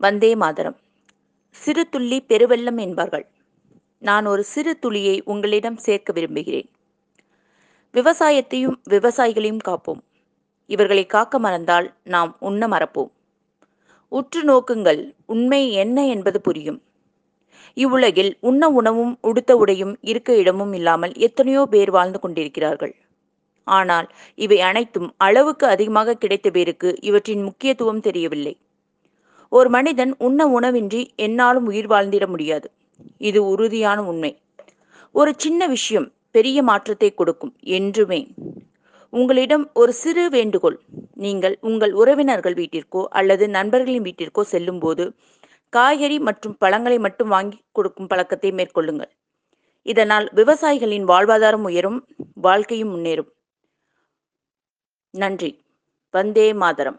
வந்தே மாதரம். சிறு துள்ளி பெருவெள்ளம் என்பார்கள். நான் ஒரு சிறு துளியை உங்களிடம் சேர்க்க விரும்புகிறேன். விவசாயத்தையும் விவசாயிகளையும் காப்போம். இவர்களை காக்க மறந்தால் நாம் உண்ண மறப்போம். உற்று நோக்குங்கள். உண்மை என்ன என்பது புரியும். இவ்வுலகில் உண்ண உணவும் உடுத்த உடையும் இருக்க இடமும் இல்லாமல் எத்தனையோ பேர் வாழ்ந்து கொண்டிருக்கிறார்கள். ஆனால் இவை அனைத்தும் அளவுக்கு அதிகமாக கிடைத்த பேருக்கு இவற்றின் முக்கியத்துவம் தெரியவில்லை. ஒரு மனிதன் உண்ண உணவின்றி என்னாலும் உயிர் வாழ்ந்திட முடியாது. இது உறுதியான உண்மை. ஒரு சின்ன விஷயம் பெரிய மாற்றத்தை கொடுக்கும் என்றுமே. உங்களிடம் ஒரு சிறு வேண்டுகோள். நீங்கள் உங்கள் உறவினர்கள் வீட்டிற்கோ அல்லது நண்பர்களின் வீட்டிற்கோ செல்லும்போது காய்கறி மற்றும் பழங்களை மட்டும் வாங்கி கொடுக்கும் பழக்கத்தை மேற்கொள்ளுங்கள். இதனால் விவசாயிகளின் வாழ்வாதாரம் உயரும் வாழ்க்கையும் முன்னேறும். நன்றி. வந்தே மாதரம்.